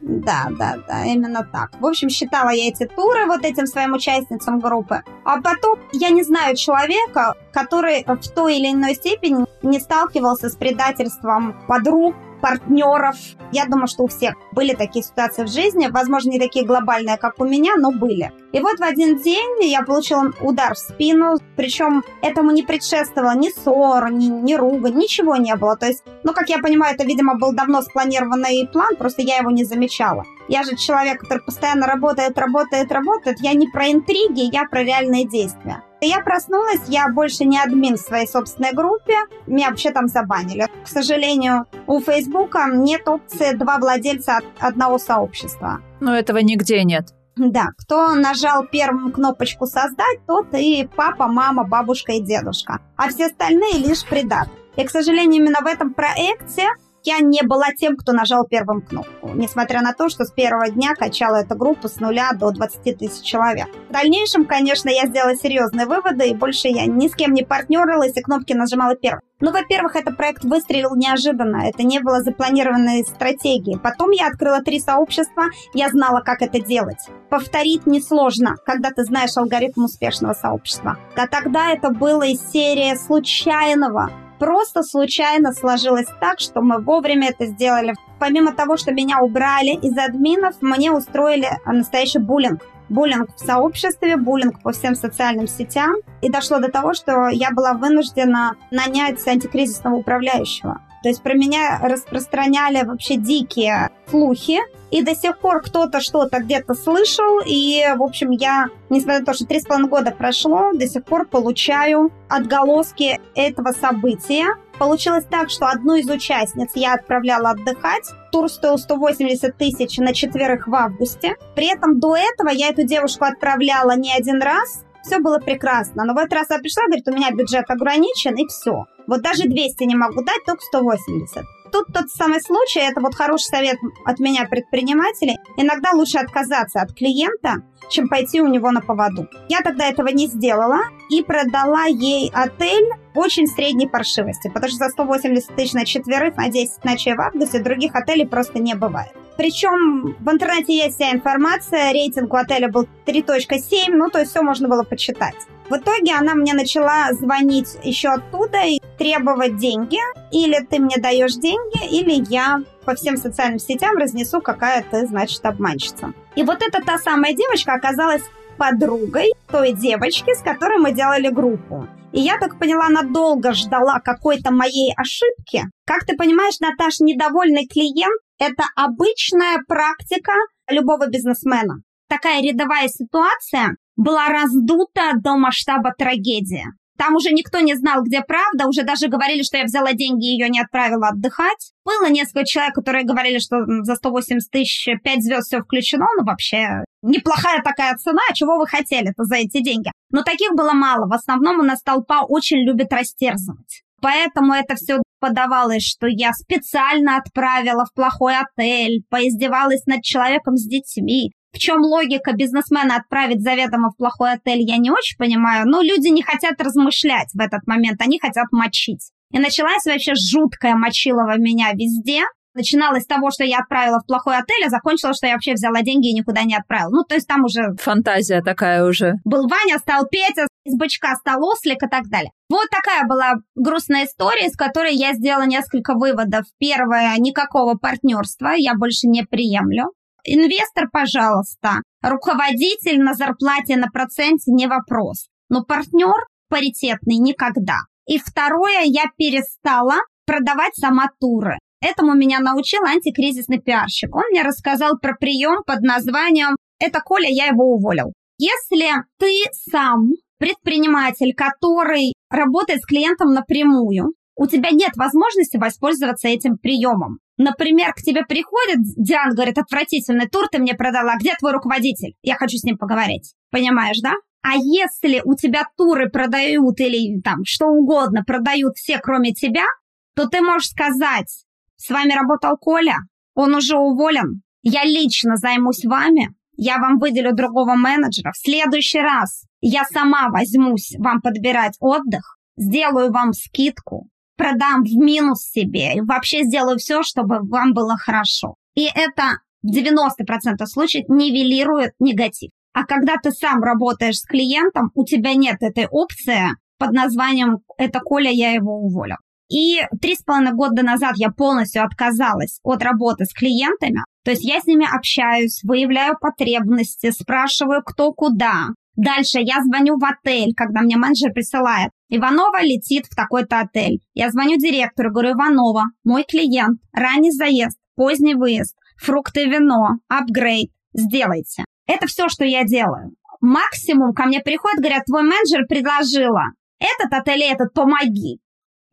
Да, да, да, именно так. В общем, считала я эти туры вот этим своим участницам группы. А потом я не знаю человека, который в той или иной степени не сталкивался с предательством подруг, партнеров. Я думаю, что у всех были такие ситуации в жизни, возможно, не такие глобальные, как у меня, но были. И вот в один день я получила удар в спину, причем этому не предшествовало ни ссор, ни, ни ругань, ничего не было. То есть, ну, как я понимаю, это, видимо, был давно спланированный план, просто я его не замечала. Я же человек, который постоянно работает, работает, работает. Я не про интриги, я про реальные действия. Я проснулась, я больше не админ в своей собственной группе. Меня вообще там забанили. К сожалению, у Фейсбука нет опции два владельца одного сообщества. Но этого нигде нет. Да, кто нажал первую кнопочку «Создать», тот и папа, мама, бабушка и дедушка. А все остальные лишь придат. И, к сожалению, именно в этом проекте я не была тем, кто нажал первым кнопку, несмотря на то, что с первого дня качала эту группу с нуля до 20 тысяч человек. В дальнейшем, конечно, я сделала серьезные выводы, и больше я ни с кем не партнерилась и кнопки нажимала первым. Ну, во-первых, этот проект выстрелил неожиданно, это не было запланированной стратегией. Потом я открыла три сообщества, я знала, как это делать. Повторить несложно, когда ты знаешь алгоритм успешного сообщества. А тогда это было из серии случайного, Просто случайно сложилось так, что мы вовремя это сделали. Помимо того, что меня убрали из админов, мне устроили настоящий буллинг. Буллинг в сообществе, буллинг по всем социальным сетям. И дошло до того, что я была вынуждена нанять антикризисного управляющего. То есть про меня распространяли вообще дикие слухи, и до сих пор кто-то что-то где-то слышал, и, в общем, я, несмотря на то, что три с половиной года прошло, до сих пор получаю отголоски этого события. Получилось так, что одну из участниц я отправляла отдыхать. Тур стоил 180 тысяч на четверых в августе. При этом до этого я эту девушку отправляла не один раз, все было прекрасно. Но в этот раз я пришла, говорит, у меня бюджет ограничен, и все. Вот даже 200 не могу дать, только 180. Тут тот самый случай, это вот хороший совет от меня предпринимателей. Иногда лучше отказаться от клиента, чем пойти у него на поводу. Я тогда этого не сделала и продала ей отель очень средней паршивости, потому что за 180 тысяч на четверых на 10 ночей в августе других отелей просто не бывает. Причем в интернете есть вся информация, рейтинг у отеля был 3.7, ну то есть все можно было почитать. В итоге она мне начала звонить еще оттуда и требовать деньги. Или ты мне даешь деньги, или я по всем социальным сетям разнесу, какая ты, значит, обманщица. И вот эта та самая девочка оказалась подругой той девочки, с которой мы делали группу. И я так поняла, она долго ждала какой-то моей ошибки. Как ты понимаешь, Наташ, недовольный клиент – это обычная практика любого бизнесмена. Такая рядовая ситуация была раздута до масштаба трагедии. Там уже никто не знал, где правда, уже даже говорили, что я взяла деньги и ее не отправила отдыхать. Было несколько человек, которые говорили, что за 180 тысяч 5 звезд все включено, ну вообще неплохая такая цена, чего вы хотели-то за эти деньги. Но таких было мало, в основном у нас толпа очень любит растерзывать. Поэтому это все подавалось, что я специально отправила в плохой отель, поиздевалась над человеком с детьми, в чем логика бизнесмена отправить заведомо в плохой отель, я не очень понимаю. Но люди не хотят размышлять в этот момент, они хотят мочить. И началась вообще жуткая мочилова меня везде. Начиналось с того, что я отправила в плохой отель, а закончилось, что я вообще взяла деньги и никуда не отправила. Ну, то есть там уже... Фантазия такая уже. Был Ваня, стал Петя, из бычка стал ослик и так далее. Вот такая была грустная история, из которой я сделала несколько выводов. Первое, никакого партнерства я больше не приемлю. Инвестор, пожалуйста. Руководитель на зарплате на проценте не вопрос. Но партнер паритетный никогда. И второе, я перестала продавать сама туры. Этому меня научил антикризисный пиарщик. Он мне рассказал про прием под названием «Это Коля, я его уволил». Если ты сам предприниматель, который работает с клиентом напрямую, у тебя нет возможности воспользоваться этим приемом. Например, к тебе приходит Диан, говорит, отвратительный тур ты мне продала, где твой руководитель? Я хочу с ним поговорить. Понимаешь, да? А если у тебя туры продают или там что угодно продают все, кроме тебя, то ты можешь сказать, с вами работал Коля, он уже уволен, я лично займусь вами, я вам выделю другого менеджера. В следующий раз я сама возьмусь вам подбирать отдых, сделаю вам скидку, продам в минус себе и вообще сделаю все, чтобы вам было хорошо. И это в 90% случаев нивелирует негатив. А когда ты сам работаешь с клиентом, у тебя нет этой опции под названием «это Коля, я его уволил». И три с половиной года назад я полностью отказалась от работы с клиентами. То есть я с ними общаюсь, выявляю потребности, спрашиваю, кто куда. Дальше я звоню в отель, когда мне менеджер присылает. Иванова летит в такой-то отель. Я звоню директору, говорю, Иванова, мой клиент, ранний заезд, поздний выезд, фрукты, вино, апгрейд, сделайте. Это все, что я делаю. Максимум ко мне приходят, говорят, твой менеджер предложила этот отель и этот, помоги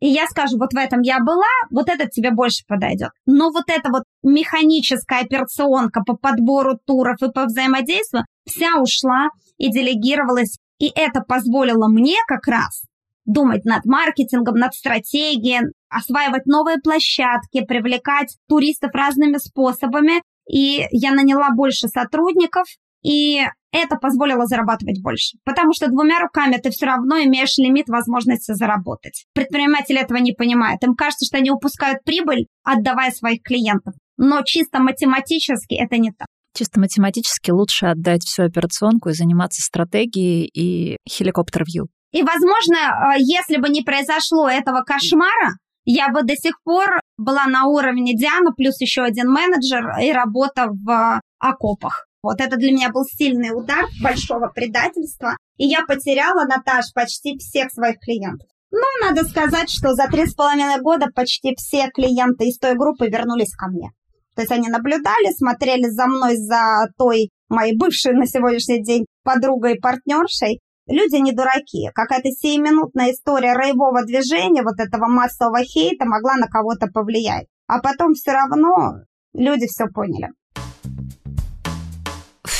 и я скажу, вот в этом я была, вот этот тебе больше подойдет. Но вот эта вот механическая операционка по подбору туров и по взаимодействию вся ушла и делегировалась. И это позволило мне как раз думать над маркетингом, над стратегией, осваивать новые площадки, привлекать туристов разными способами. И я наняла больше сотрудников, и это позволило зарабатывать больше. Потому что двумя руками ты все равно имеешь лимит возможности заработать. Предприниматели этого не понимают. Им кажется, что они упускают прибыль, отдавая своих клиентов. Но чисто математически это не так. Чисто математически лучше отдать всю операционку и заниматься стратегией и хеликоптер-вью. И, возможно, э, если бы не произошло этого кошмара, я бы до сих пор была на уровне Диана, плюс еще один менеджер и работа в окопах. Вот это для меня был сильный удар большого предательства. И я потеряла, Наташ, почти всех своих клиентов. Ну, надо сказать, что за три с половиной года почти все клиенты из той группы вернулись ко мне. То есть они наблюдали, смотрели за мной, за той моей бывшей на сегодняшний день подругой и партнершей. Люди не дураки. Какая-то сиюминутная история роевого движения, вот этого массового хейта могла на кого-то повлиять. А потом все равно люди все поняли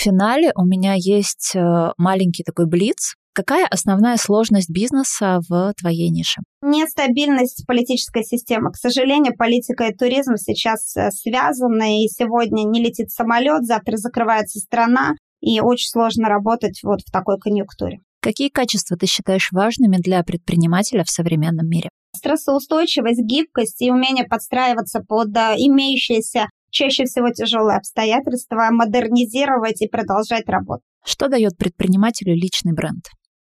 финале у меня есть э, маленький такой блиц. Какая основная сложность бизнеса в твоей нише? Нестабильность политической системы. К сожалению, политика и туризм сейчас э, связаны, и сегодня не летит самолет, завтра закрывается страна, и очень сложно работать вот в такой конъюнктуре. Какие качества ты считаешь важными для предпринимателя в современном мире? Стрессоустойчивость, гибкость и умение подстраиваться под имеющиеся чаще всего тяжелые обстоятельства, модернизировать и продолжать работу. Что дает предпринимателю личный бренд?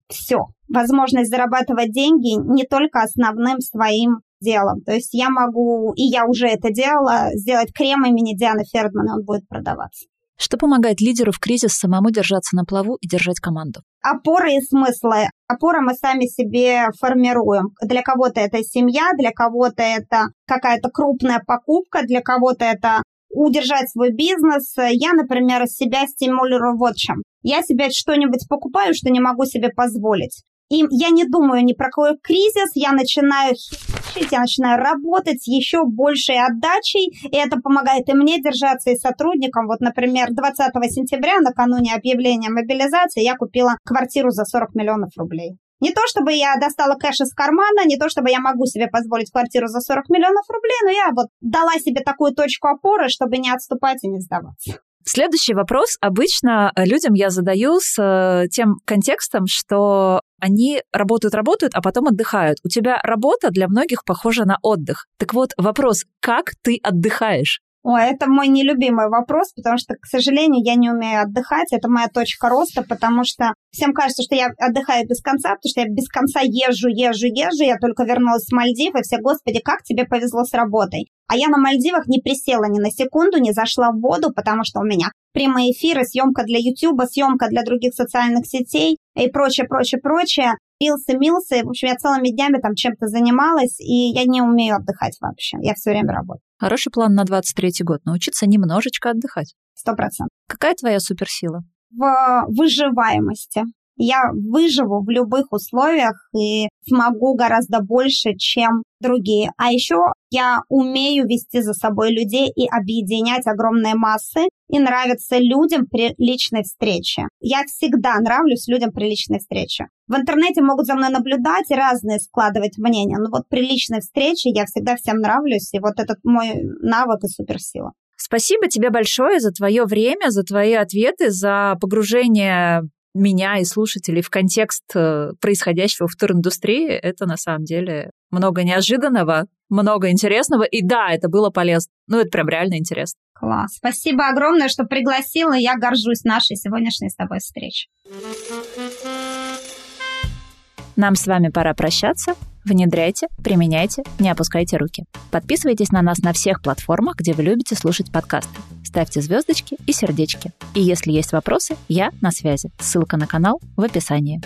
Все. Возможность зарабатывать деньги не только основным своим делом. То есть я могу, и я уже это делала, сделать крем имени Дианы Фердман, и он будет продаваться. Что помогает лидеру в кризис самому держаться на плаву и держать команду? Опоры и смыслы. Опоры мы сами себе формируем. Для кого-то это семья, для кого-то это какая-то крупная покупка, для кого-то это удержать свой бизнес. Я, например, себя стимулирую вот чем. Я себе что-нибудь покупаю, что не могу себе позволить. И я не думаю ни про какой кризис, я начинаю я начинаю работать с еще большей отдачей, и это помогает и мне держаться, и сотрудникам. Вот, например, 20 сентября, накануне объявления мобилизации, я купила квартиру за 40 миллионов рублей. Не то, чтобы я достала кэш из кармана, не то, чтобы я могу себе позволить квартиру за 40 миллионов рублей, но я вот дала себе такую точку опоры, чтобы не отступать и не сдаваться. Следующий вопрос обычно людям я задаю с э, тем контекстом, что они работают-работают, а потом отдыхают. У тебя работа для многих похожа на отдых. Так вот, вопрос, как ты отдыхаешь? Ой, это мой нелюбимый вопрос, потому что, к сожалению, я не умею отдыхать. Это моя точка роста, потому что всем кажется, что я отдыхаю без конца, потому что я без конца езжу, езжу, езжу. Я только вернулась с Мальдив, и все, господи, как тебе повезло с работой. А я на Мальдивах не присела ни на секунду, не зашла в воду, потому что у меня прямые эфиры, съемка для YouTube, съемка для других социальных сетей и прочее, прочее, прочее. Мился, мился, в общем, я целыми днями там чем-то занималась, и я не умею отдыхать вообще. Я все время работаю. Хороший план на 23-й год. Научиться немножечко отдыхать. Сто процентов. Какая твоя суперсила? В выживаемости. Я выживу в любых условиях и смогу гораздо больше, чем другие. А еще я умею вести за собой людей и объединять огромные массы. И нравится людям при личной встрече. Я всегда нравлюсь людям при личной встрече. В интернете могут за мной наблюдать и разные складывать мнения. Но вот при личной встрече я всегда всем нравлюсь. И вот этот мой навык и суперсила. Спасибо тебе большое за твое время, за твои ответы, за погружение меня и слушателей в контекст э, происходящего в туриндустрии, это на самом деле много неожиданного, много интересного. И да, это было полезно. Ну, это прям реально интересно. Класс. Спасибо огромное, что пригласила. Я горжусь нашей сегодняшней с тобой встречей. Нам с вами пора прощаться. Внедряйте, применяйте, не опускайте руки. Подписывайтесь на нас на всех платформах, где вы любите слушать подкасты. Ставьте звездочки и сердечки. И если есть вопросы, я на связи. Ссылка на канал в описании.